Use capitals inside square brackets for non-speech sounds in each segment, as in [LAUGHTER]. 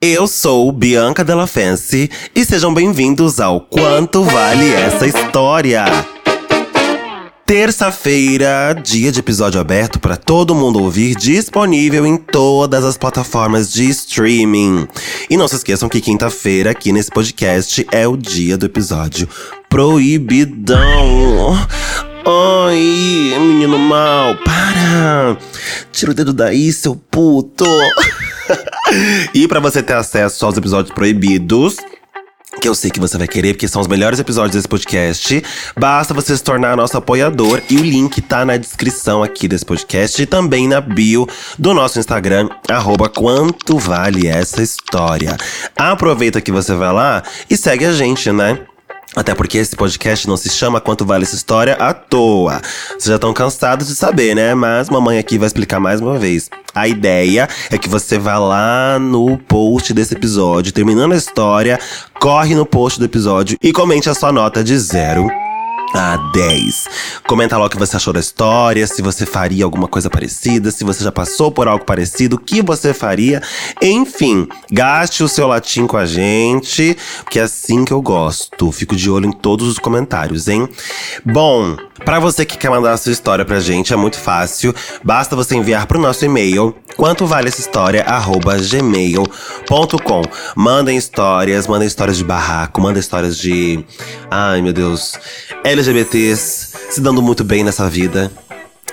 Eu sou Bianca Della Fence e sejam bem-vindos ao Quanto Vale Essa História. Terça-feira, dia de episódio aberto para todo mundo ouvir, disponível em todas as plataformas de streaming. E não se esqueçam que quinta-feira, aqui nesse podcast, é o dia do episódio Proibidão. Ai, menino mal, para! Tira o dedo daí, seu puto! [LAUGHS] e para você ter acesso aos episódios proibidos, que eu sei que você vai querer, porque são os melhores episódios desse podcast. Basta você se tornar nosso apoiador e o link tá na descrição aqui desse podcast e também na bio do nosso Instagram, arroba quanto vale essa história. Aproveita que você vai lá e segue a gente, né? Até porque esse podcast não se chama Quanto Vale Essa História à toa. Vocês já estão cansados de saber, né? Mas mamãe aqui vai explicar mais uma vez. A ideia é que você vá lá no post desse episódio, terminando a história, corre no post do episódio e comente a sua nota de 0 a 10. Comenta lá o que você achou da história, se você faria alguma coisa parecida, se você já passou por algo parecido, o que você faria. Enfim, gaste o seu latim com a gente, porque é assim que eu gosto. Fico de olho em todos os comentários, hein? Bom, para você que quer mandar a sua história pra gente, é muito fácil. Basta você enviar pro nosso e-mail, quanto vale essa história, arroba gmail.com. Mandem histórias, mandem histórias de barraco, mandem histórias de. Ai, meu Deus. É LGBTs se dando muito bem nessa vida.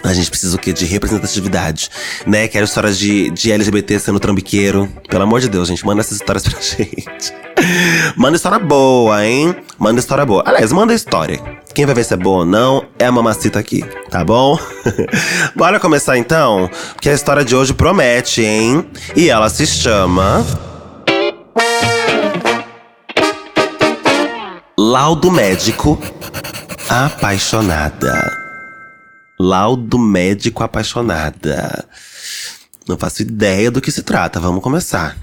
A gente precisa o quê? De representatividade, né? Quero histórias de, de LGBT sendo trambiqueiro. Pelo amor de Deus, gente, manda essas histórias pra [LAUGHS] gente. manda história boa, hein? Manda história boa. Aliás, manda história. Quem vai ver se é boa ou não é a mamacita aqui, tá bom? [LAUGHS] Bora começar então? Porque a história de hoje promete, hein? E ela se chama. Laudo médico apaixonada. Laudo médico apaixonada. Não faço ideia do que se trata, vamos começar.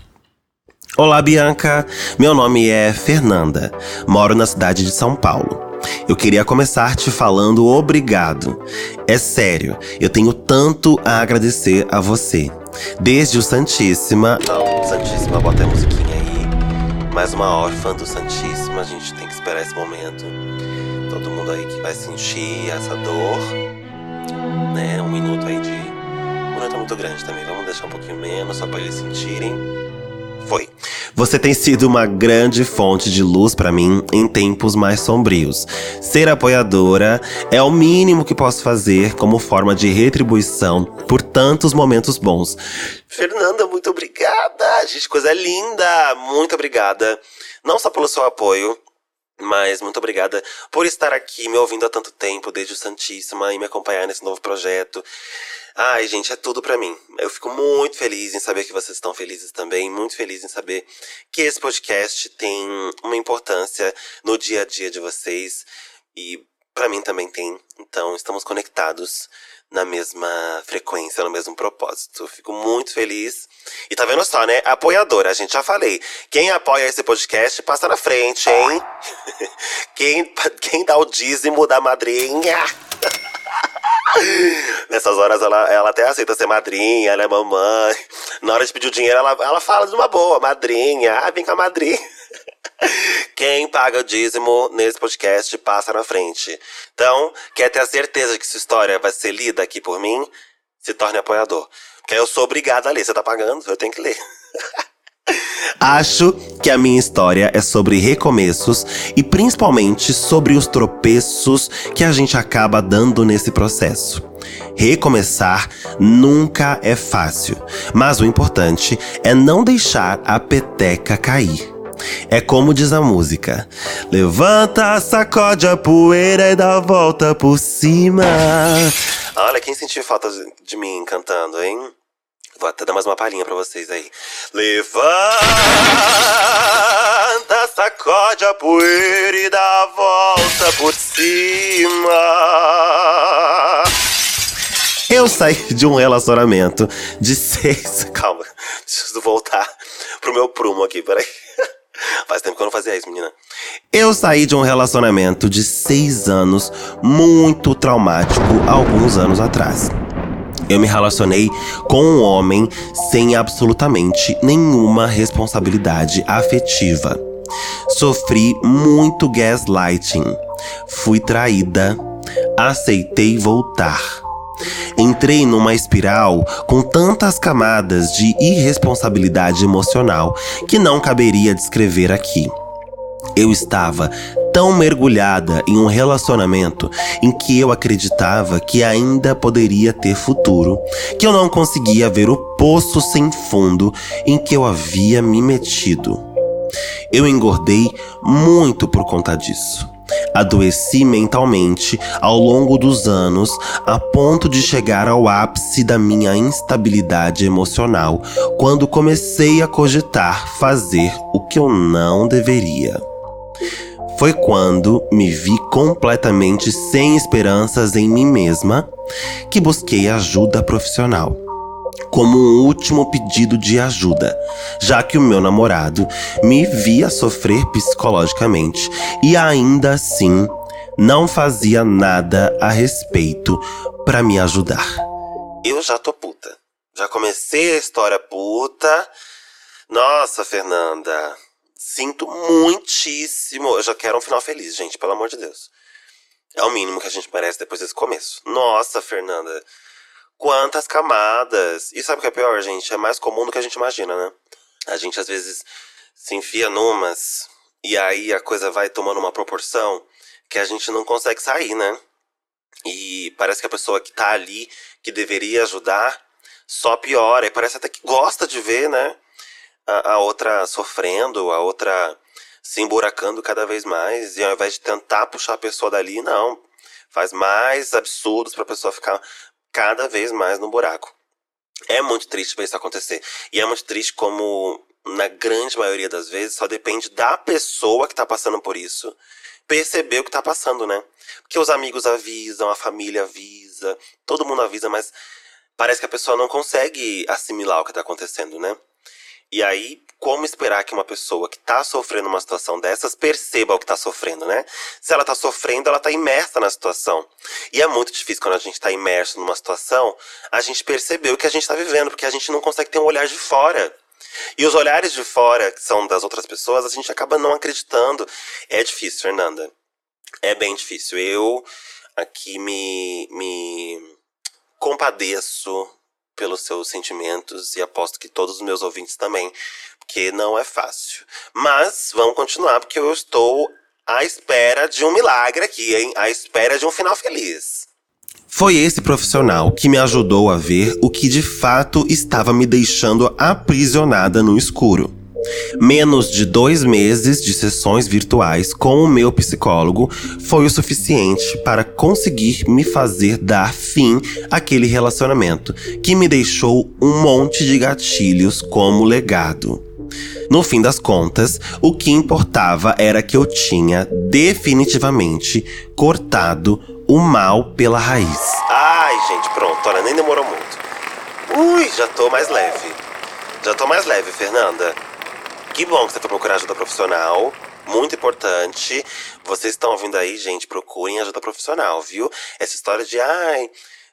Olá, Bianca. Meu nome é Fernanda. Moro na cidade de São Paulo. Eu queria começar te falando obrigado. É sério, eu tenho tanto a agradecer a você. Desde o Santíssima. Não, Santíssima, bota a musiquinha aí. Mais uma órfã do Santíssima, a gente tem que esperar esse momento. Todo mundo aí que vai sentir essa dor né? Um minuto aí de. Um minuto é muito grande também, vamos deixar um pouquinho menos, só para eles sentirem. Foi. Você tem sido uma grande fonte de luz para mim em tempos mais sombrios. Ser apoiadora é o mínimo que posso fazer como forma de retribuição por tantos momentos bons. Fernanda, muito obrigada! Gente, coisa linda! Muito obrigada. Não só pelo seu apoio, mas muito obrigada por estar aqui me ouvindo há tanto tempo, desde o Santíssima, e me acompanhar nesse novo projeto. Ai, gente, é tudo para mim. Eu fico muito feliz em saber que vocês estão felizes também, muito feliz em saber que esse podcast tem uma importância no dia a dia de vocês e para mim também tem. Então, estamos conectados na mesma frequência, no mesmo propósito. Fico muito feliz. E tá vendo só, né? Apoiadora, a gente já falei. Quem apoia esse podcast passa na frente, hein? [LAUGHS] quem, quem dá o dízimo da madrinha. [LAUGHS] Nessas horas ela, ela até aceita ser madrinha, ela é mamãe. Na hora de pedir o dinheiro, ela, ela fala de uma boa, madrinha. Ah, vem com a madrinha. Quem paga dízimo nesse podcast passa na frente. Então, quer ter a certeza de que sua história vai ser lida aqui por mim? Se torne apoiador. Porque eu sou obrigado a ler. Você tá pagando, eu tenho que ler. [LAUGHS] Acho que a minha história é sobre recomeços e principalmente sobre os tropeços que a gente acaba dando nesse processo. Recomeçar nunca é fácil, mas o importante é não deixar a peteca cair. É como diz a música: Levanta, sacode a poeira e dá a volta por cima. Olha, quem sentiu falta de mim cantando, hein? Vou até dar mais uma palhinha pra vocês aí. Levanta, sacode a poeira e dá a volta por cima. Eu saí de um relacionamento de seis. [LAUGHS] Calma, preciso voltar pro meu prumo aqui, peraí. Faz tempo que eu não fazia isso, menina. Eu saí de um relacionamento de seis anos muito traumático alguns anos atrás. Eu me relacionei com um homem sem absolutamente nenhuma responsabilidade afetiva. Sofri muito gaslighting. Fui traída. Aceitei voltar. Entrei numa espiral com tantas camadas de irresponsabilidade emocional que não caberia descrever aqui. Eu estava tão mergulhada em um relacionamento em que eu acreditava que ainda poderia ter futuro, que eu não conseguia ver o poço sem fundo em que eu havia me metido. Eu engordei muito por conta disso. Adoeci mentalmente ao longo dos anos, a ponto de chegar ao ápice da minha instabilidade emocional, quando comecei a cogitar fazer o que eu não deveria. Foi quando me vi completamente sem esperanças em mim mesma que busquei ajuda profissional. Como um último pedido de ajuda, já que o meu namorado me via sofrer psicologicamente e ainda assim não fazia nada a respeito para me ajudar. Eu já tô puta. Já comecei a história puta. Nossa, Fernanda, Sinto muitíssimo. Eu já quero um final feliz, gente, pelo amor de Deus. É o mínimo que a gente merece depois desse começo. Nossa, Fernanda. Quantas camadas. E sabe o que é pior, gente? É mais comum do que a gente imagina, né? A gente às vezes se enfia numas e aí a coisa vai tomando uma proporção que a gente não consegue sair, né? E parece que a pessoa que tá ali, que deveria ajudar, só piora. E parece até que gosta de ver, né? a, a outra sofrendo, a outra se emburacando cada vez mais, e ao invés de tentar puxar a pessoa dali, não. Faz mais absurdos para a pessoa ficar cada vez mais no buraco. É muito triste ver isso acontecer. E é muito triste como, na grande maioria das vezes, só depende da pessoa que tá passando por isso perceber o que tá passando, né? Porque os amigos avisam, a família avisa, todo mundo avisa, mas parece que a pessoa não consegue assimilar o que tá acontecendo, né? E aí, como esperar que uma pessoa que tá sofrendo uma situação dessas perceba o que tá sofrendo, né? Se ela tá sofrendo, ela tá imersa na situação. E é muito difícil quando a gente tá imerso numa situação, a gente perceber o que a gente tá vivendo, porque a gente não consegue ter um olhar de fora. E os olhares de fora, que são das outras pessoas, a gente acaba não acreditando. É difícil, Fernanda. É bem difícil. Eu aqui me, me compadeço pelos seus sentimentos e aposto que todos os meus ouvintes também, porque não é fácil. Mas vamos continuar, porque eu estou à espera de um milagre aqui, hein? À espera de um final feliz. Foi esse profissional que me ajudou a ver o que de fato estava me deixando aprisionada no escuro. Menos de dois meses de sessões virtuais com o meu psicólogo foi o suficiente para conseguir me fazer dar fim àquele relacionamento que me deixou um monte de gatilhos como legado. No fim das contas, o que importava era que eu tinha definitivamente cortado o mal pela raiz. Ai, gente, pronto, olha, nem demorou muito. Ui, já tô mais leve. Já tô mais leve, Fernanda. Que bom que você foi procurar ajuda profissional. Muito importante. Vocês estão ouvindo aí, gente, procurem ajuda profissional, viu? Essa história de, ai,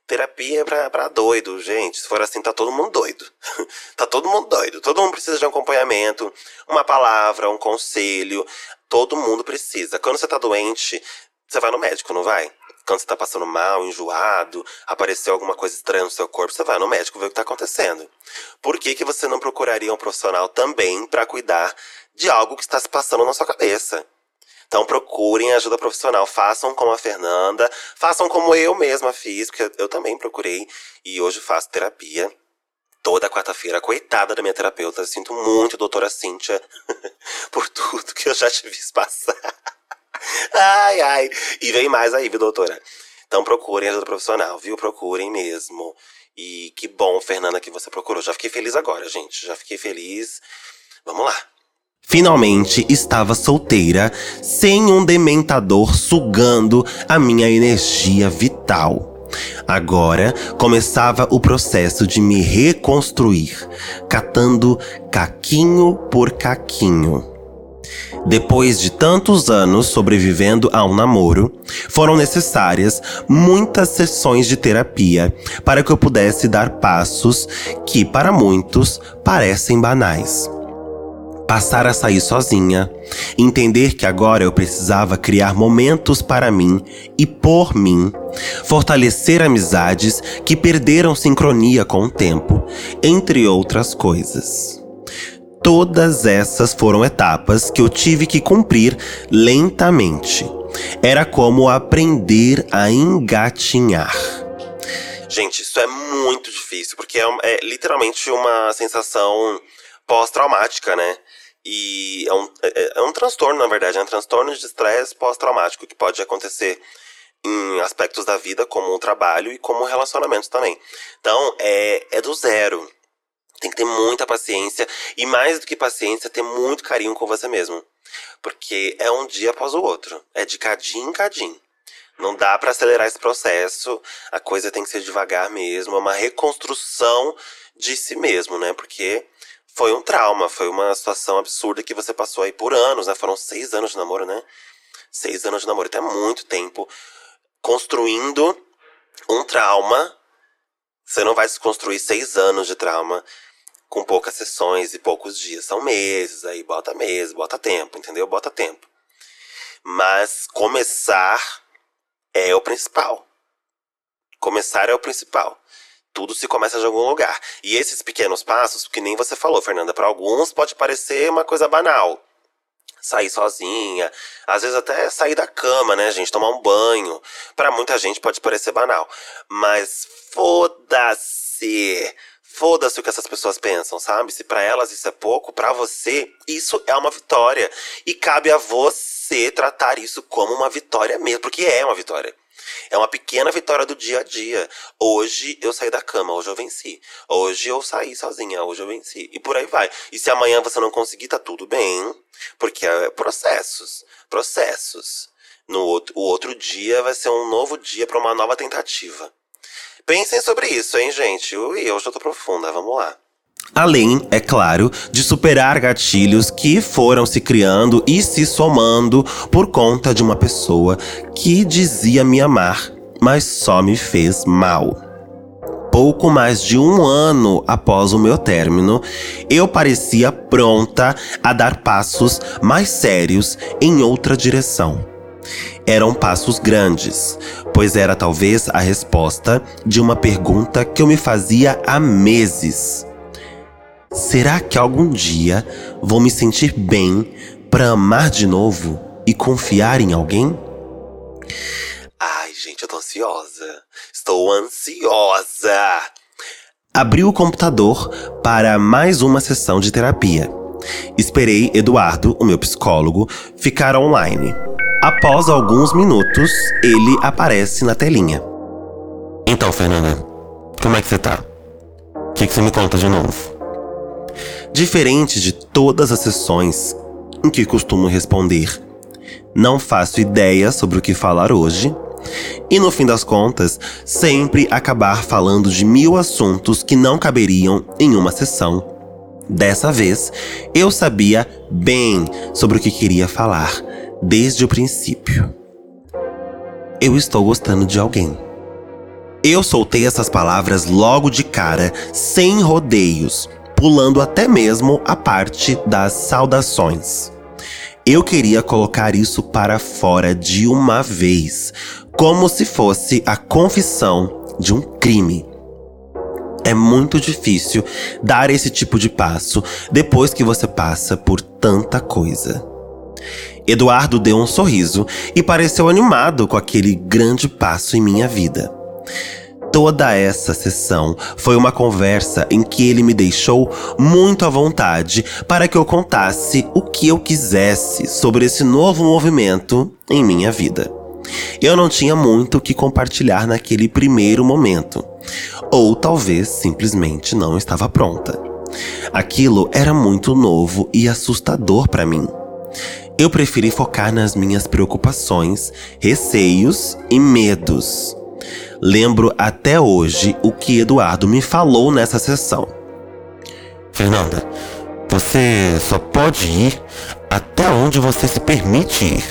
terapia é pra, pra doido, gente. Se for assim, tá todo mundo doido. [LAUGHS] tá todo mundo doido. Todo mundo precisa de um acompanhamento, uma palavra, um conselho. Todo mundo precisa. Quando você tá doente, você vai no médico, não vai? Quando você tá passando mal, enjoado, apareceu alguma coisa estranha no seu corpo, você vai no médico ver o que tá acontecendo. Por que, que você não procuraria um profissional também para cuidar de algo que está se passando na sua cabeça? Então procurem ajuda profissional, façam como a Fernanda, façam como eu mesma fiz, porque eu também procurei e hoje faço terapia toda quarta-feira. Coitada da minha terapeuta, sinto muito, doutora Cíntia, [LAUGHS] por tudo que eu já te fiz passar. [LAUGHS] ai, ai. E vem mais aí, viu, doutora? Então procurem ajuda profissional, viu? Procurem mesmo. E que bom, Fernanda, que você procurou. Já fiquei feliz agora, gente. Já fiquei feliz. Vamos lá. Finalmente estava solteira, sem um dementador sugando a minha energia vital. Agora começava o processo de me reconstruir, catando caquinho por caquinho. Depois de tantos anos sobrevivendo a um namoro, foram necessárias muitas sessões de terapia para que eu pudesse dar passos que, para muitos, parecem banais. Passar a sair sozinha, entender que agora eu precisava criar momentos para mim e por mim, fortalecer amizades que perderam sincronia com o tempo, entre outras coisas. Todas essas foram etapas que eu tive que cumprir lentamente. Era como aprender a engatinhar. Gente, isso é muito difícil, porque é, é literalmente uma sensação pós-traumática, né? E é um, é, é um transtorno, na verdade, é um transtorno de estresse pós-traumático que pode acontecer em aspectos da vida, como o trabalho e como relacionamentos também. Então, é, é do zero. Tem que ter muita paciência e mais do que paciência, ter muito carinho com você mesmo. Porque é um dia após o outro, é de cadinho em cadinho. Não dá para acelerar esse processo, a coisa tem que ser devagar mesmo, é uma reconstrução de si mesmo, né? Porque foi um trauma, foi uma situação absurda que você passou aí por anos, né? Foram seis anos de namoro, né? Seis anos de namoro, até muito tempo construindo um trauma. Você não vai se construir seis anos de trauma com poucas sessões e poucos dias. São meses, aí bota meses, bota tempo, entendeu? Bota tempo. Mas começar é o principal. Começar é o principal. Tudo se começa de algum lugar. E esses pequenos passos, que nem você falou, Fernanda, para alguns pode parecer uma coisa banal. Sair sozinha, às vezes até sair da cama, né, gente? Tomar um banho. Para muita gente pode parecer banal. Mas foda-se! Foda-se o que essas pessoas pensam, sabe? Se para elas isso é pouco, para você isso é uma vitória. E cabe a você tratar isso como uma vitória mesmo, porque é uma vitória. É uma pequena vitória do dia a dia. Hoje eu saí da cama, hoje eu venci. Hoje eu saí sozinha, hoje eu venci. E por aí vai. E se amanhã você não conseguir, tá tudo bem. Porque é processos. Processos. No outro, o outro dia vai ser um novo dia para uma nova tentativa. Pensem sobre isso, hein, gente? Ui, eu já tô profunda, vamos lá. Além, é claro, de superar gatilhos que foram se criando e se somando por conta de uma pessoa que dizia me amar, mas só me fez mal. Pouco mais de um ano após o meu término, eu parecia pronta a dar passos mais sérios em outra direção. Eram passos grandes, pois era talvez a resposta de uma pergunta que eu me fazia há meses. Será que algum dia vou me sentir bem para amar de novo e confiar em alguém? Ai, gente, eu tô ansiosa. Estou ansiosa. Abri o computador para mais uma sessão de terapia. Esperei Eduardo, o meu psicólogo, ficar online. Após alguns minutos, ele aparece na telinha. Então, Fernanda, como é que você tá? O que, que você me conta de novo? Diferente de todas as sessões em que costumo responder, não faço ideia sobre o que falar hoje, e no fim das contas, sempre acabar falando de mil assuntos que não caberiam em uma sessão. Dessa vez, eu sabia bem sobre o que queria falar desde o princípio. Eu estou gostando de alguém. Eu soltei essas palavras logo de cara, sem rodeios, pulando até mesmo a parte das saudações. Eu queria colocar isso para fora de uma vez, como se fosse a confissão de um crime. É muito difícil dar esse tipo de passo depois que você passa por tanta coisa. Eduardo deu um sorriso e pareceu animado com aquele grande passo em minha vida. Toda essa sessão foi uma conversa em que ele me deixou muito à vontade para que eu contasse o que eu quisesse sobre esse novo movimento em minha vida. Eu não tinha muito o que compartilhar naquele primeiro momento, ou talvez simplesmente não estava pronta. Aquilo era muito novo e assustador para mim eu preferi focar nas minhas preocupações, receios e medos. Lembro até hoje o que Eduardo me falou nessa sessão. Fernanda, Você só pode ir até onde você se permite ir.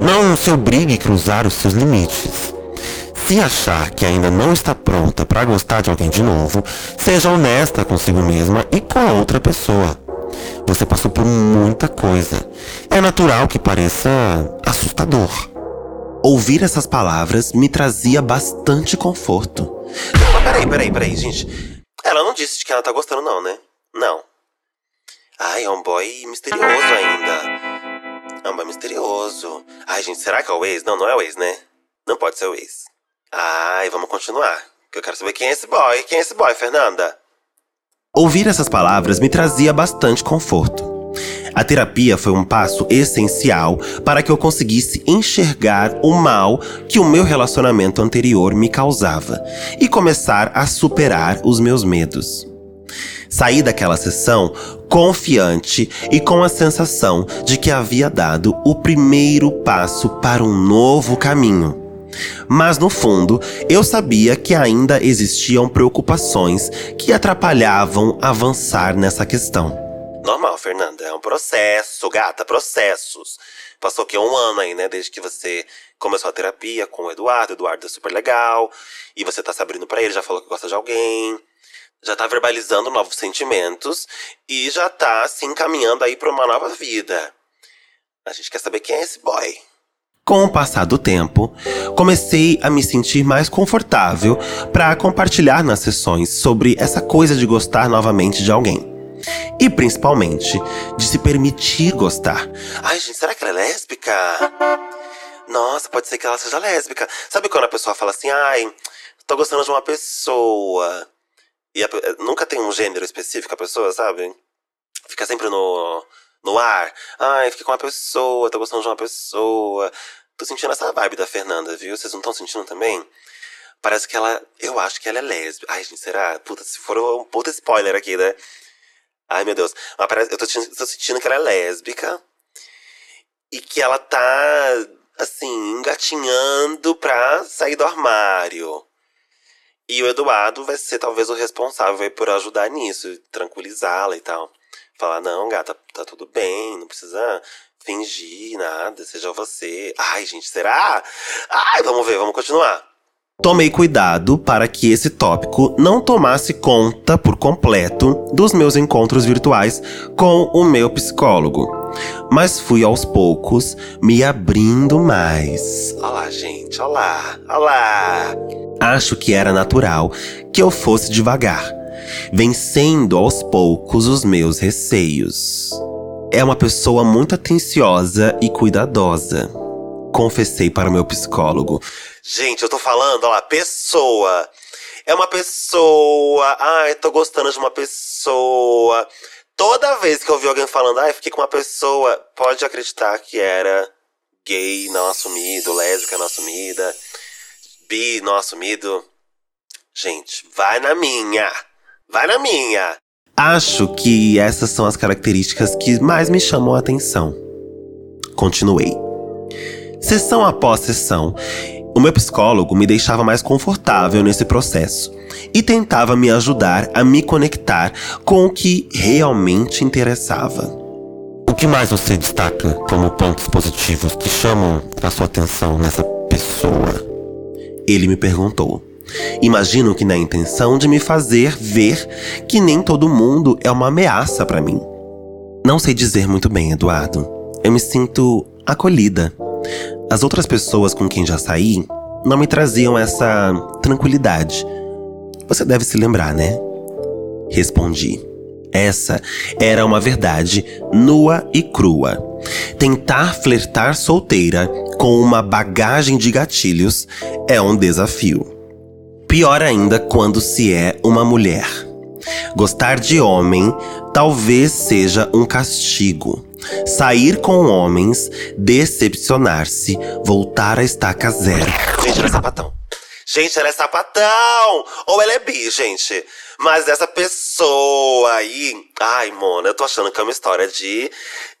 Não se obrigue a cruzar os seus limites. Se achar que ainda não está pronta para gostar de alguém de novo, seja honesta consigo mesma e com a outra pessoa. Você passou por muita coisa. É natural que pareça assustador. Ouvir essas palavras me trazia bastante conforto. Não, mas peraí, peraí, peraí, gente. Ela não disse de que ela tá gostando, não, né? Não. Ai, é um boy misterioso ainda. É um boy misterioso. Ai, gente, será que é o ex? Não, não é o ex, né? Não pode ser o ex. Ai, vamos continuar. Que eu quero saber quem é esse boy. Quem é esse boy, Fernanda? Ouvir essas palavras me trazia bastante conforto. A terapia foi um passo essencial para que eu conseguisse enxergar o mal que o meu relacionamento anterior me causava e começar a superar os meus medos. Saí daquela sessão confiante e com a sensação de que havia dado o primeiro passo para um novo caminho. Mas no fundo, eu sabia que ainda existiam preocupações que atrapalhavam avançar nessa questão. Normal, Fernanda, é um processo, gata, processos. Passou que um ano aí, né, desde que você começou a terapia com o Eduardo, Eduardo é super legal, e você tá se abrindo pra ele, já falou que gosta de alguém, já tá verbalizando novos sentimentos e já tá se encaminhando aí pra uma nova vida. A gente quer saber quem é esse boy. Com o passar do tempo, comecei a me sentir mais confortável para compartilhar nas sessões sobre essa coisa de gostar novamente de alguém. E principalmente, de se permitir gostar. Ai, gente, será que ela é lésbica? Nossa, pode ser que ela seja lésbica. Sabe quando a pessoa fala assim, ai, tô gostando de uma pessoa. E a, nunca tem um gênero específico a pessoa, sabe? Fica sempre no no ar. Ai, fiquei com uma pessoa, tô gostando de uma pessoa. Tô sentindo essa vibe da Fernanda, viu? Vocês não estão sentindo também? Parece que ela. Eu acho que ela é lésbica. Ai, gente, será? Puta, se for um puta spoiler aqui, né? Ai, meu Deus. Mas parece, eu tô, tô sentindo que ela é lésbica. E que ela tá, assim, engatinhando pra sair do armário. E o Eduardo vai ser talvez o responsável por ajudar nisso, tranquilizá-la e tal falar: não, gata, tá tudo bem, não precisa fingir nada, seja você. Ai, gente, será? Ai, vamos ver, vamos continuar. Tomei cuidado para que esse tópico não tomasse conta por completo dos meus encontros virtuais com o meu psicólogo. Mas fui aos poucos me abrindo mais. Olá, gente, olá, olá. Acho que era natural que eu fosse devagar vencendo aos poucos os meus receios. É uma pessoa muito atenciosa e cuidadosa. Confessei para o meu psicólogo. Gente, eu tô falando, lá, pessoa. É uma pessoa. Ai, tô gostando de uma pessoa. Toda vez que eu ouvi alguém falando, ai, fiquei com uma pessoa, pode acreditar que era gay não assumido, lésbica não assumida, bi não assumido. Gente, vai na minha. Vai na minha! Acho que essas são as características que mais me chamam a atenção. Continuei. Sessão após sessão, o meu psicólogo me deixava mais confortável nesse processo e tentava me ajudar a me conectar com o que realmente interessava. O que mais você destaca como pontos positivos que chamam a sua atenção nessa pessoa? Ele me perguntou. Imagino que na intenção de me fazer ver que nem todo mundo é uma ameaça para mim. Não sei dizer muito bem, Eduardo. Eu me sinto acolhida. As outras pessoas com quem já saí não me traziam essa tranquilidade. Você deve se lembrar, né? Respondi. Essa era uma verdade nua e crua. Tentar flertar solteira com uma bagagem de gatilhos é um desafio. Pior ainda quando se é uma mulher. Gostar de homem talvez seja um castigo. Sair com homens, decepcionar-se, voltar a estaca zero. Gente, ela é sapatão. Gente, ela é sapatão! Ou ela é bi, gente. Mas essa pessoa aí. Ai, Mona, eu tô achando que é uma história de,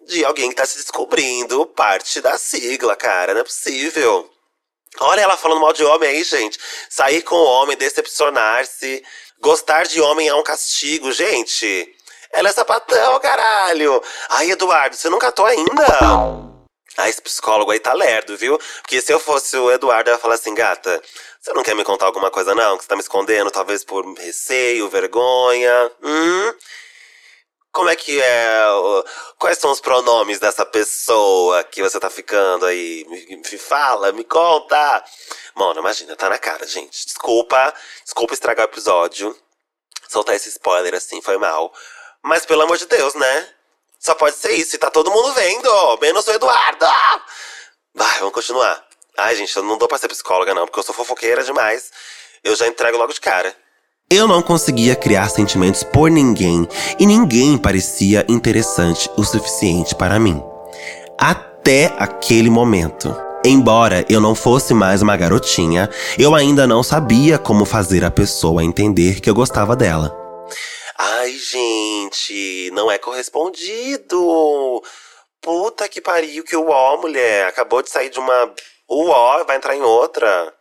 de alguém que tá se descobrindo parte da sigla, cara. Não é possível. Olha ela falando mal de homem aí, gente. Sair com o homem, decepcionar-se. Gostar de homem é um castigo, gente. Ela é sapatão, caralho! Ai, Eduardo, você não catou ainda? Ah, esse psicólogo aí tá lerdo, viu? Porque se eu fosse o Eduardo, eu ia falar assim, gata, você não quer me contar alguma coisa, não? Que você tá me escondendo, talvez por receio, vergonha? Hum? Como é que é? Quais são os pronomes dessa pessoa que você tá ficando aí? Me, me fala, me conta! Mano, imagina, tá na cara, gente. Desculpa, desculpa estragar o episódio. Soltar esse spoiler assim, foi mal. Mas pelo amor de Deus, né? Só pode ser isso, e tá todo mundo vendo, menos o Eduardo! Vai, vamos continuar. Ai, gente, eu não dou pra ser psicóloga, não, porque eu sou fofoqueira demais. Eu já entrego logo de cara. Eu não conseguia criar sentimentos por ninguém e ninguém parecia interessante o suficiente para mim. Até aquele momento. Embora eu não fosse mais uma garotinha, eu ainda não sabia como fazer a pessoa entender que eu gostava dela. Ai, gente, não é correspondido. Puta que pariu, que uó, mulher. Acabou de sair de uma uó, vai entrar em outra.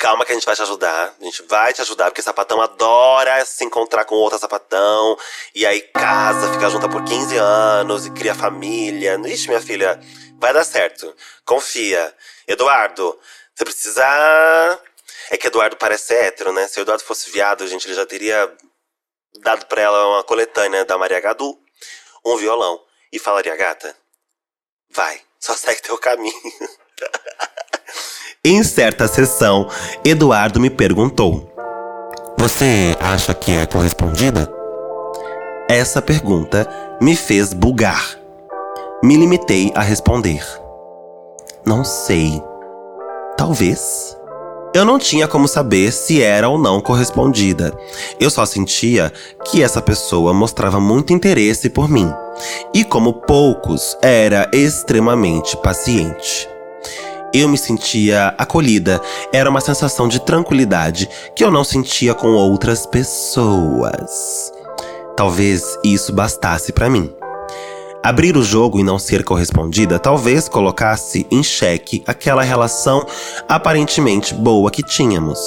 Calma que a gente vai te ajudar. A gente vai te ajudar, porque sapatão adora se encontrar com outra sapatão. E aí casa, fica junta por 15 anos e cria família. Ixi, minha filha, vai dar certo. Confia. Eduardo, você precisa. É que Eduardo parece hétero, né? Se o Eduardo fosse viado, gente, ele já teria dado pra ela uma coletânea da Maria Gadu, um violão. E falaria, gata, vai, só segue teu caminho. [LAUGHS] Em certa sessão, Eduardo me perguntou: Você acha que é correspondida? Essa pergunta me fez bugar. Me limitei a responder: Não sei. Talvez. Eu não tinha como saber se era ou não correspondida. Eu só sentia que essa pessoa mostrava muito interesse por mim. E como poucos, era extremamente paciente. Eu me sentia acolhida. Era uma sensação de tranquilidade que eu não sentia com outras pessoas. Talvez isso bastasse para mim. Abrir o jogo e não ser correspondida talvez colocasse em xeque aquela relação aparentemente boa que tínhamos.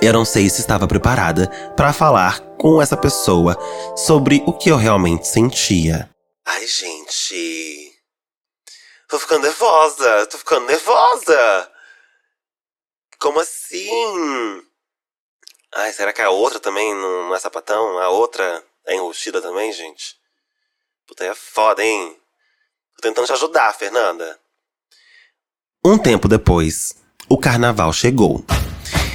Eu não sei se estava preparada para falar com essa pessoa sobre o que eu realmente sentia. Ai, gente. Tô ficando nervosa, tô ficando nervosa. Como assim? Ai, será que a outra também não, é sapatão? A outra é enrustida também, gente? Puta, é foda, hein? Tô tentando te ajudar, Fernanda. Um tempo depois, o carnaval chegou.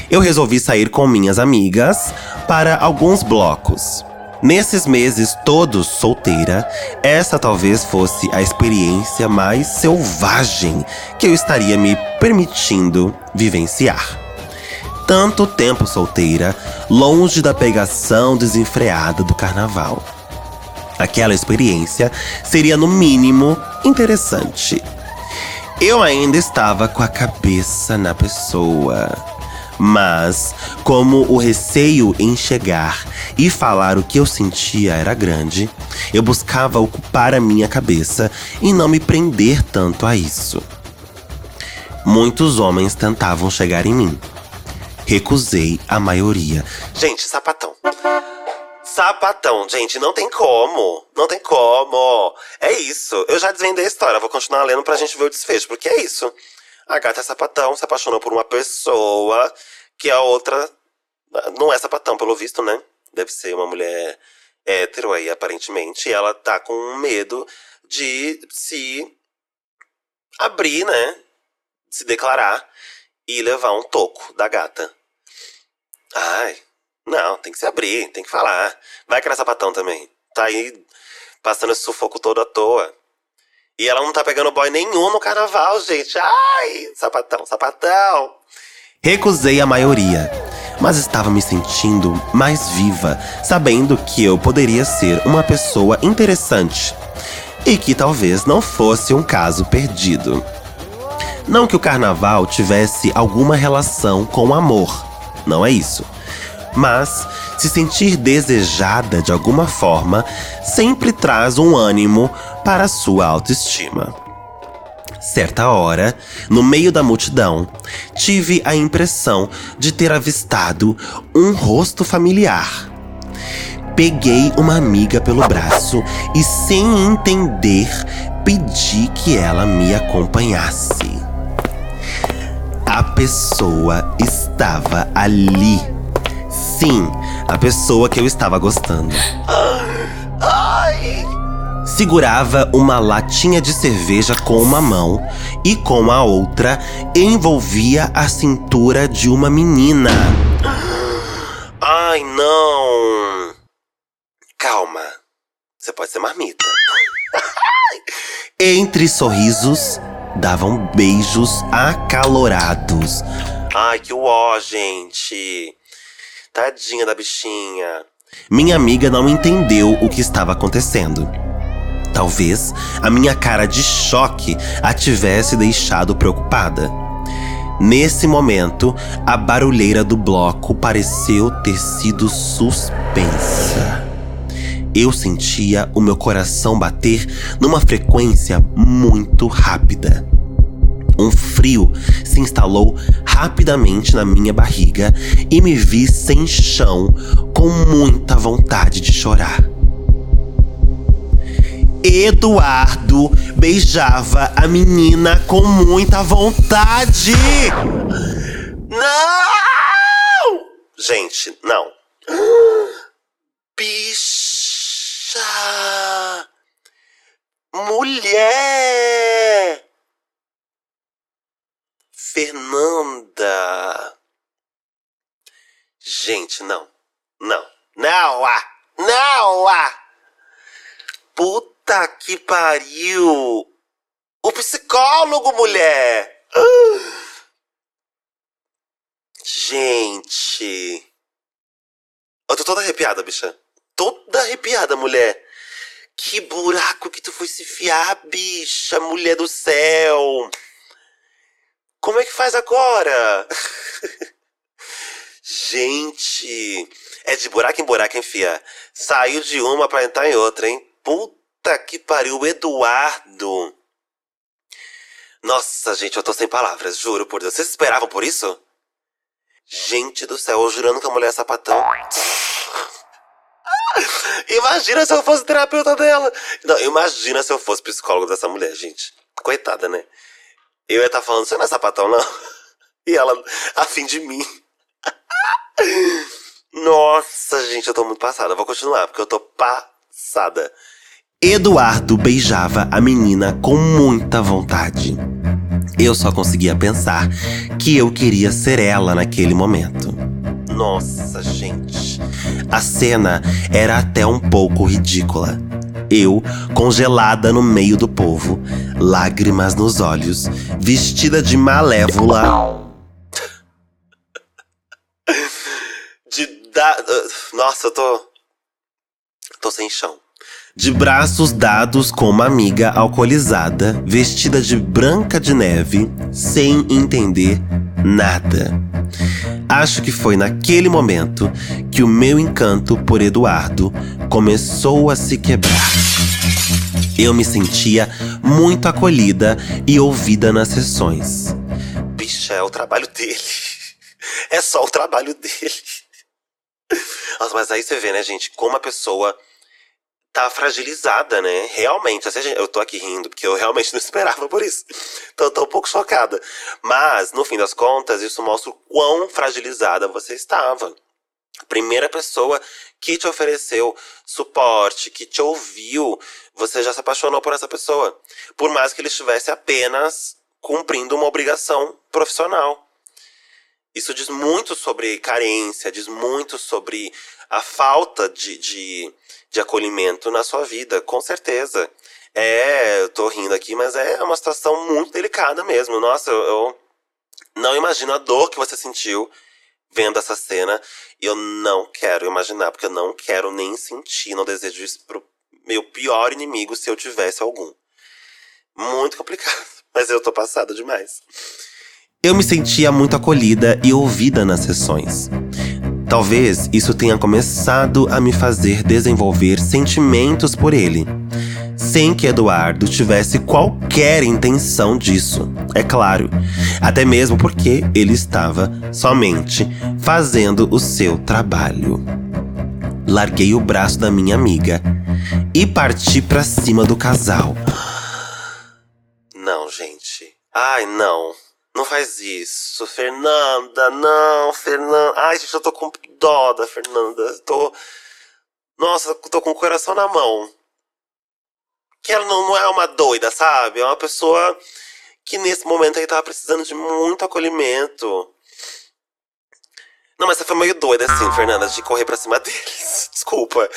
Eu resolvi sair com minhas amigas para alguns blocos. Nesses meses todos solteira, essa talvez fosse a experiência mais selvagem que eu estaria me permitindo vivenciar. Tanto tempo solteira, longe da pegação desenfreada do carnaval. Aquela experiência seria, no mínimo, interessante. Eu ainda estava com a cabeça na pessoa mas, como o receio em chegar e falar o que eu sentia era grande, eu buscava ocupar a minha cabeça e não me prender tanto a isso. Muitos homens tentavam chegar em mim. Recusei a maioria. Gente, sapatão. Sapatão, gente, não tem como. Não tem como. É isso. Eu já desvendei a história. Vou continuar lendo pra gente ver o desfecho, porque é isso. A gata é sapatão, se apaixonou por uma pessoa que a outra não é sapatão, pelo visto, né? Deve ser uma mulher hétero aí, aparentemente. E ela tá com medo de se abrir, né? Se declarar e levar um toco da gata. Ai, não, tem que se abrir, tem que falar. Vai que era sapatão também. Tá aí passando esse sufoco todo à toa. E ela não tá pegando boy nenhum no carnaval, gente. Ai, sapatão, sapatão. Recusei a maioria, mas estava me sentindo mais viva, sabendo que eu poderia ser uma pessoa interessante e que talvez não fosse um caso perdido. Não que o carnaval tivesse alguma relação com o amor, não é isso. Mas se sentir desejada de alguma forma sempre traz um ânimo para a sua autoestima. Certa hora, no meio da multidão, tive a impressão de ter avistado um rosto familiar. Peguei uma amiga pelo braço e, sem entender, pedi que ela me acompanhasse. A pessoa estava ali. Sim, a pessoa que eu estava gostando. [GASPS] [GASPS] Segurava uma latinha de cerveja com uma mão e com a outra envolvia a cintura de uma menina. Ai, não! Calma, você pode ser marmita. Entre sorrisos, davam beijos acalorados. Ai, que uó, gente! Tadinha da bichinha. Minha amiga não entendeu o que estava acontecendo. Talvez a minha cara de choque a tivesse deixado preocupada. Nesse momento, a barulheira do bloco pareceu ter sido suspensa. Eu sentia o meu coração bater numa frequência muito rápida. Um frio se instalou rapidamente na minha barriga e me vi sem chão, com muita vontade de chorar. Eduardo beijava a menina com muita vontade. Não! Gente, não. Bicha! Mulher! Fernanda! Gente, não. Não. Não! Ah! Não! Ah! Puta Puta que pariu! O psicólogo, mulher! Gente! Eu tô toda arrepiada, bicha. Toda arrepiada, mulher. Que buraco que tu foi se fiar, bicha, mulher do céu. Como é que faz agora? [LAUGHS] Gente, é de buraco em buraco, enfia. Saiu de uma pra entrar em outra, hein? Puta Puta que pariu, Eduardo. Nossa, gente, eu tô sem palavras, juro por Deus. Vocês esperavam por isso? Gente do céu, eu jurando que a mulher é sapatão. [LAUGHS] Imagina se eu fosse terapeuta dela. Não, imagina se eu fosse psicólogo dessa mulher, gente. Coitada, né? Eu ia estar tá falando, você não é sapatão, não? [LAUGHS] E ela, a fim de mim. [LAUGHS] Nossa, gente, eu tô muito passada. vou continuar, porque eu tô passada. Eduardo beijava a menina com muita vontade. Eu só conseguia pensar que eu queria ser ela naquele momento. Nossa, gente. A cena era até um pouco ridícula. Eu, congelada no meio do povo, lágrimas nos olhos, vestida de malévola. De da. Nossa, eu tô. tô sem chão de braços dados com uma amiga alcoolizada, vestida de branca de neve, sem entender nada. Acho que foi naquele momento que o meu encanto por Eduardo começou a se quebrar. Eu me sentia muito acolhida e ouvida nas sessões. Bicha, é o trabalho dele. [LAUGHS] É só o trabalho dele. Nossa, [LAUGHS] mas aí você vê, né, gente, como a pessoa tá fragilizada, né? Realmente. Assim, eu tô aqui rindo, porque eu realmente [LAUGHS] não esperava por isso. Então eu tô um pouco chocada. Mas, no fim das contas, isso mostra o quão fragilizada você estava. A primeira pessoa que te ofereceu suporte, que te ouviu, você já se apaixonou por essa pessoa. Por mais que ele estivesse apenas cumprindo uma obrigação profissional. Isso diz muito sobre carência, diz muito sobre a falta de, de de acolhimento na sua vida, com certeza. É, eu tô rindo aqui, mas é uma situação muito delicada mesmo. Nossa, eu, eu não imagino a dor que você sentiu vendo essa cena. Eu não quero imaginar, porque eu não quero nem sentir, não desejo isso pro meu pior inimigo se eu tivesse algum. Muito complicado, [LAUGHS] mas eu tô passada demais. Eu me sentia muito acolhida e ouvida nas sessões. Talvez isso tenha começado a me fazer desenvolver sentimentos por ele, sem que Eduardo tivesse qualquer intenção disso, é claro. Até mesmo porque ele estava somente fazendo o seu trabalho. Larguei o braço da minha amiga e parti para cima do casal. Não, gente. Ai, não. Não faz isso. Fernanda, não, Fernanda. Ai, gente, eu tô com dó da Fernanda. Tô. Nossa, tô com o coração na mão. Que ela não, não é uma doida, sabe? É uma pessoa que nesse momento aí tava precisando de muito acolhimento. Não, mas você foi meio doida assim, Fernanda, de correr pra cima [LAUGHS] deles. Desculpa.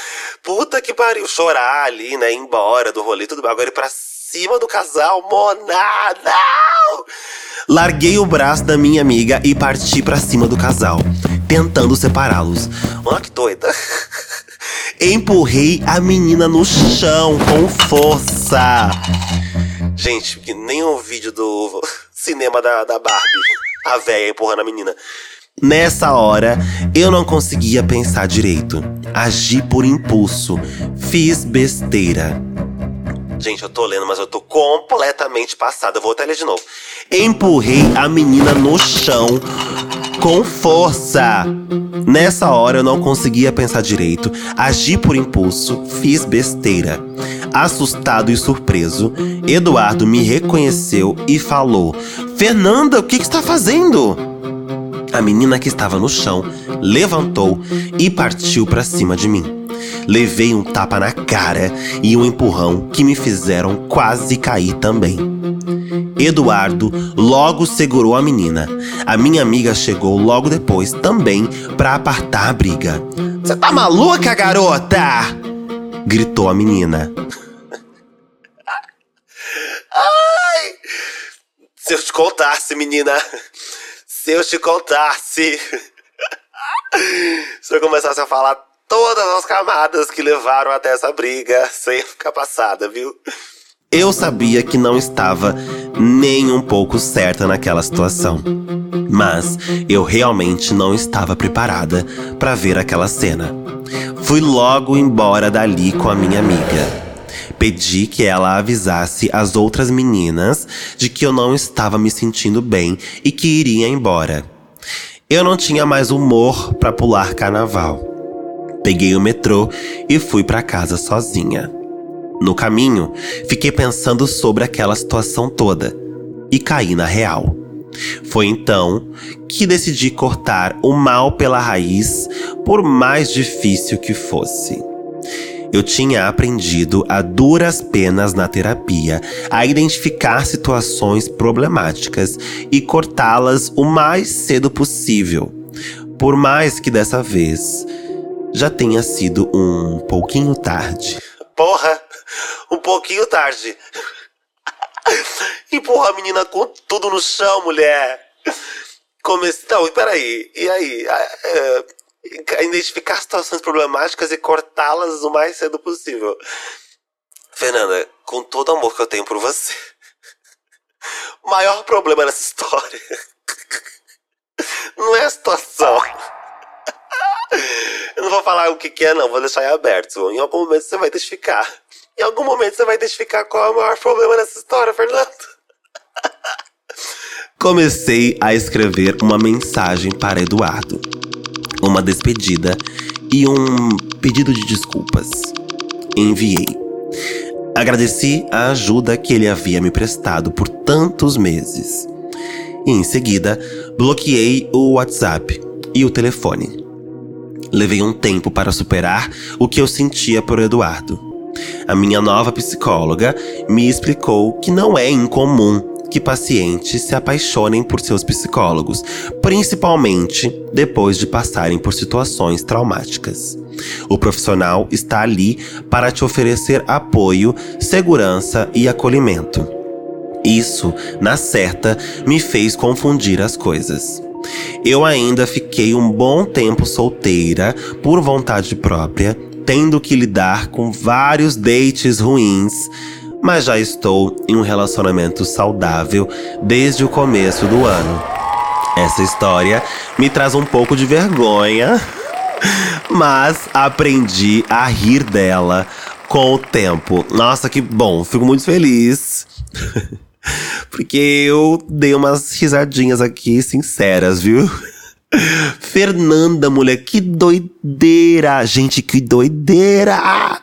Puta que pariu, chorar ali, né? Ir embora do rolê, tudo bem. Agora ir pra cima do casal, Mona, não! Larguei o braço da minha amiga e parti para cima do casal, tentando separá-los. Olha que doida. [LAUGHS] Empurrei a menina no chão com força. Gente, nem o vídeo do cinema da, da Barbie. A véia empurrando a menina. Nessa hora, eu não conseguia pensar direito. Agi por impulso. Fiz besteira. Gente, eu tô lendo, mas eu tô completamente passada. Vou até ler de novo. Empurrei a menina no chão com força. Nessa hora eu não conseguia pensar direito, agi por impulso, fiz besteira. Assustado e surpreso, Eduardo me reconheceu e falou: Fernanda, o que, que está fazendo? A menina que estava no chão levantou e partiu para cima de mim. Levei um tapa na cara e um empurrão que me fizeram quase cair também. Eduardo logo segurou a menina. A minha amiga chegou logo depois também para apartar a briga. Você tá maluca, garota? gritou a menina. [LAUGHS] Ai! Se eu te contasse, menina. Se eu te contasse. [LAUGHS] Se eu começasse a falar todas as camadas que levaram até essa briga, [LAUGHS] sem ficar passada, viu? Eu sabia que não estava nem um pouco certa naquela situação. Mas eu realmente não estava preparada para ver aquela cena. Fui logo embora dali com a minha amiga. Pedi que ela avisasse as outras meninas de que eu não estava me sentindo bem e que iria embora. Eu não tinha mais humor para pular carnaval. Peguei o metrô e fui para casa sozinha. No caminho, fiquei pensando sobre aquela situação toda e caí na real. Foi então que decidi cortar o mal pela raiz, por mais difícil que fosse. Eu tinha aprendido a duras penas na terapia a identificar situações problemáticas e cortá-las o mais cedo possível. Por mais que dessa vez já tenha sido um pouquinho tarde. Porra! um pouquinho tarde. [LAUGHS] Empurra a menina com tudo no chão, mulher. Comece... Não, peraí. E aí? É, identificar situações problemáticas e cortá-las o mais cedo possível. Fernanda, com todo o amor que eu tenho por você, o maior problema nessa história [LAUGHS] não é a situação. Eu não vou falar o que, que é, não, vou deixar aberto. Em algum momento você vai identificar. Em algum momento você vai identificar qual é o maior problema nessa história, Fernando. [LAUGHS] Comecei a escrever uma mensagem para Eduardo, uma despedida e um pedido de desculpas. Enviei. Agradeci a ajuda que ele havia me prestado por tantos meses. E em seguida, bloqueei o WhatsApp e o telefone. Levei um tempo para superar o que eu sentia por Eduardo. A minha nova psicóloga me explicou que não é incomum que pacientes se apaixonem por seus psicólogos, principalmente depois de passarem por situações traumáticas. O profissional está ali para te oferecer apoio, segurança e acolhimento. Isso, na certa, me fez confundir as coisas. Eu ainda fiquei um bom tempo solteira, por vontade própria, tendo que lidar com vários dates ruins, mas já estou em um relacionamento saudável desde o começo do ano. Essa história me traz um pouco de vergonha, [LAUGHS] mas aprendi a rir dela com o tempo. Nossa, que bom, fico muito feliz. [LAUGHS] [LAUGHS] Porque eu dei umas risadinhas aqui sinceras, viu? [LAUGHS] Fernanda, mulher, que doideira! Gente, que doideira!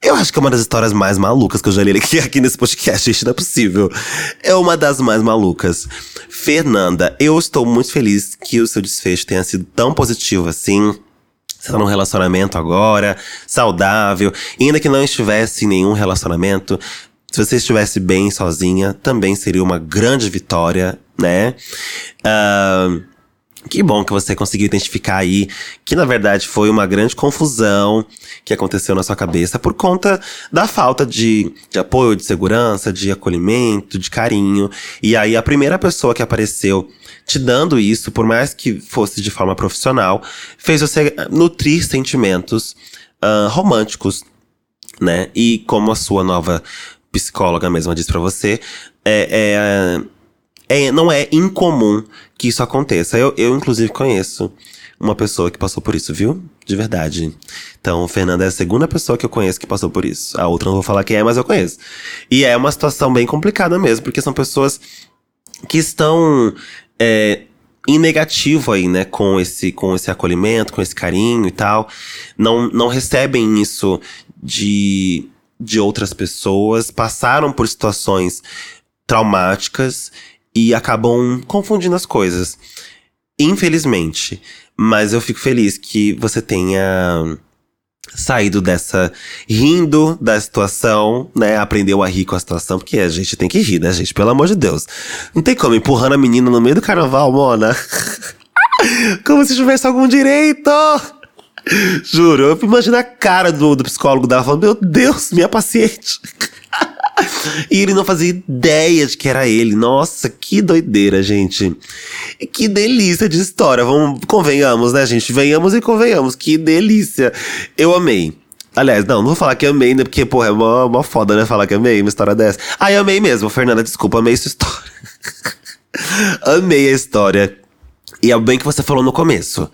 Eu acho que é uma das histórias mais malucas que eu já li aqui, aqui nesse podcast, gente, não é possível. É uma das mais malucas. Fernanda, eu estou muito feliz que o seu desfecho tenha sido tão positivo assim. Você tá num relacionamento agora, saudável. E ainda que não estivesse em nenhum relacionamento, se você estivesse bem sozinha, também seria uma grande vitória, né? Uh, que bom que você conseguiu identificar aí que na verdade foi uma grande confusão que aconteceu na sua cabeça por conta da falta de, de apoio, de segurança, de acolhimento, de carinho. E aí a primeira pessoa que apareceu te dando isso, por mais que fosse de forma profissional, fez você nutrir sentimentos uh, românticos, né? E como a sua nova psicóloga mesma disse para você, é, é é, não é incomum que isso aconteça. Eu, eu, inclusive, conheço uma pessoa que passou por isso, viu? De verdade. Então, Fernanda é a segunda pessoa que eu conheço que passou por isso. A outra não vou falar quem é, mas eu conheço. E é uma situação bem complicada mesmo, porque são pessoas que estão é, em negativo aí, né, com esse, com esse acolhimento, com esse carinho e tal. Não, não recebem isso de, de outras pessoas, passaram por situações traumáticas e acabam confundindo as coisas. Infelizmente. Mas eu fico feliz que você tenha saído dessa rindo da situação, né? Aprendeu a rir com a situação, porque a gente tem que rir, né, gente? Pelo amor de Deus. Não tem como empurrando a menina no meio do carnaval, Mona. [LAUGHS] como se tivesse algum direito. Juro, eu imagino a cara do, do psicólogo dela falando: Meu Deus, minha paciente. e ele não fazia ideia de que era ele. Nossa, que doideira, gente. Que delícia de história. Vamos, convenhamos, né, gente? Venhamos e convenhamos. Que delícia. Eu amei. Aliás, não, não vou falar que amei, né? Porque, porra, é uma, uma foda, né? Falar que amei uma história dessa. Ah, eu amei mesmo, Fernanda, desculpa, amei sua história. [LAUGHS] amei a história. E é bem que você falou no começo.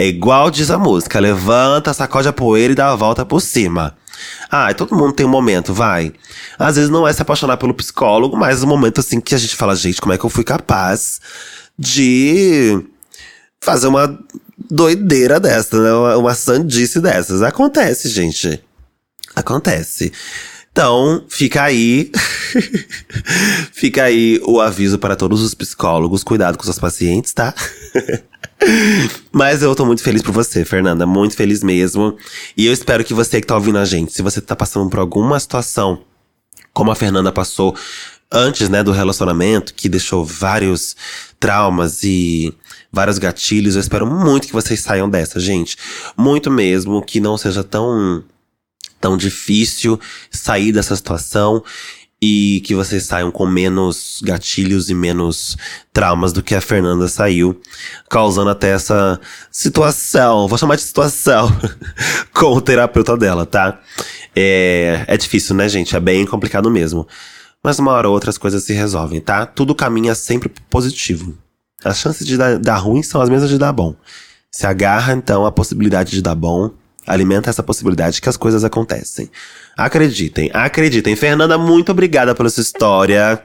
É igual diz a música: levanta, sacode a poeira e dá a volta por cima. Ah, todo mundo tem um momento, vai. Às vezes não é se apaixonar pelo psicólogo, mas um momento assim que a gente fala, gente, como é que eu fui capaz de fazer uma doideira dessa, né? Uma, uma sandice dessas. Acontece, gente. Acontece. Então, fica aí. [LAUGHS] fica aí o aviso para todos os psicólogos. Cuidado com seus pacientes, tá? [LAUGHS] Mas eu tô muito feliz por você, Fernanda. Muito feliz mesmo. E eu espero que você que tá ouvindo a gente, se você tá passando por alguma situação como a Fernanda passou antes, né, do relacionamento, que deixou vários traumas e vários gatilhos, eu espero muito que vocês saiam dessa, gente. Muito mesmo, que não seja tão tão difícil sair dessa situação e que vocês saiam com menos gatilhos e menos traumas do que a Fernanda saiu, causando até essa situação, vou chamar de situação, [LAUGHS] com o terapeuta dela, tá? É, é difícil, né, gente? É bem complicado mesmo. Mas uma hora ou outra as coisas se resolvem, tá? Tudo caminha sempre positivo. As chances de dar, dar ruim são as mesmas de dar bom. Se agarra, então, a possibilidade de dar bom Alimenta essa possibilidade que as coisas acontecem. Acreditem, acreditem. Fernanda, muito obrigada pela sua história.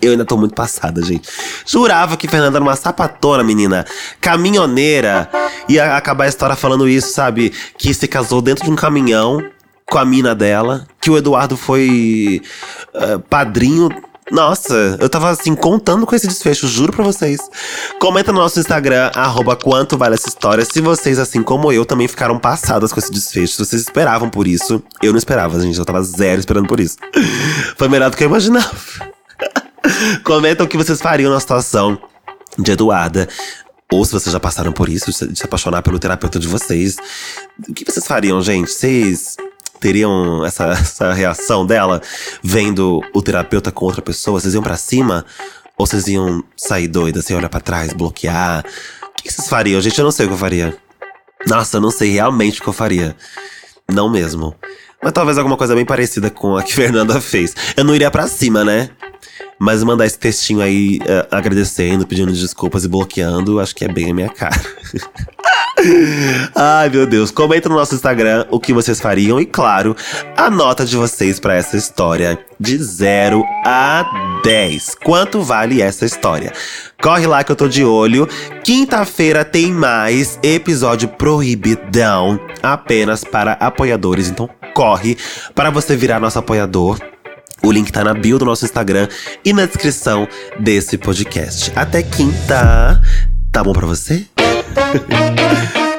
Eu ainda tô muito passada, gente. Jurava que Fernanda era uma sapatona, menina. Caminhoneira. Ia acabar a história falando isso, sabe? Que se casou dentro de um caminhão com a mina dela. Que o Eduardo foi uh, padrinho nossa, eu tava assim, contando com esse desfecho, juro pra vocês. Comenta no nosso Instagram, arroba quanto vale essa história, se vocês, assim como eu, também ficaram passadas com esse desfecho. Se vocês esperavam por isso. Eu não esperava, gente. Eu tava zero esperando por isso. Foi melhor do que eu imaginava. [LAUGHS] Comenta o que vocês fariam na situação de Eduarda. Ou se vocês já passaram por isso, de se apaixonar pelo terapeuta de vocês. O que vocês fariam, gente? Vocês teriam essa, essa reação dela vendo o terapeuta com outra pessoa? Vocês iam para cima? Ou vocês iam sair doida, assim, olhar para trás, bloquear? O que vocês fariam? Gente, eu não sei o que eu faria. Nossa, eu não sei realmente o que eu faria. Não mesmo. Mas talvez alguma coisa bem parecida com a que [LAUGHS] Fernanda fez. Eu não iria para cima, né? Mas mandar esse textinho aí uh, agradecendo, pedindo desculpas e bloqueando, acho que é bem a minha cara. [LAUGHS] Ai, meu Deus. Comenta no nosso Instagram o que vocês fariam e, claro, a nota de vocês para essa história de 0 a 10. Quanto vale essa história? Corre lá que eu tô de olho. Quinta-feira tem mais episódio proibidão apenas para apoiadores. Então corre para você virar nosso apoiador. O link tá na bio do nosso Instagram e na descrição desse podcast. Até quinta. Tá bom para você? [LAUGHS]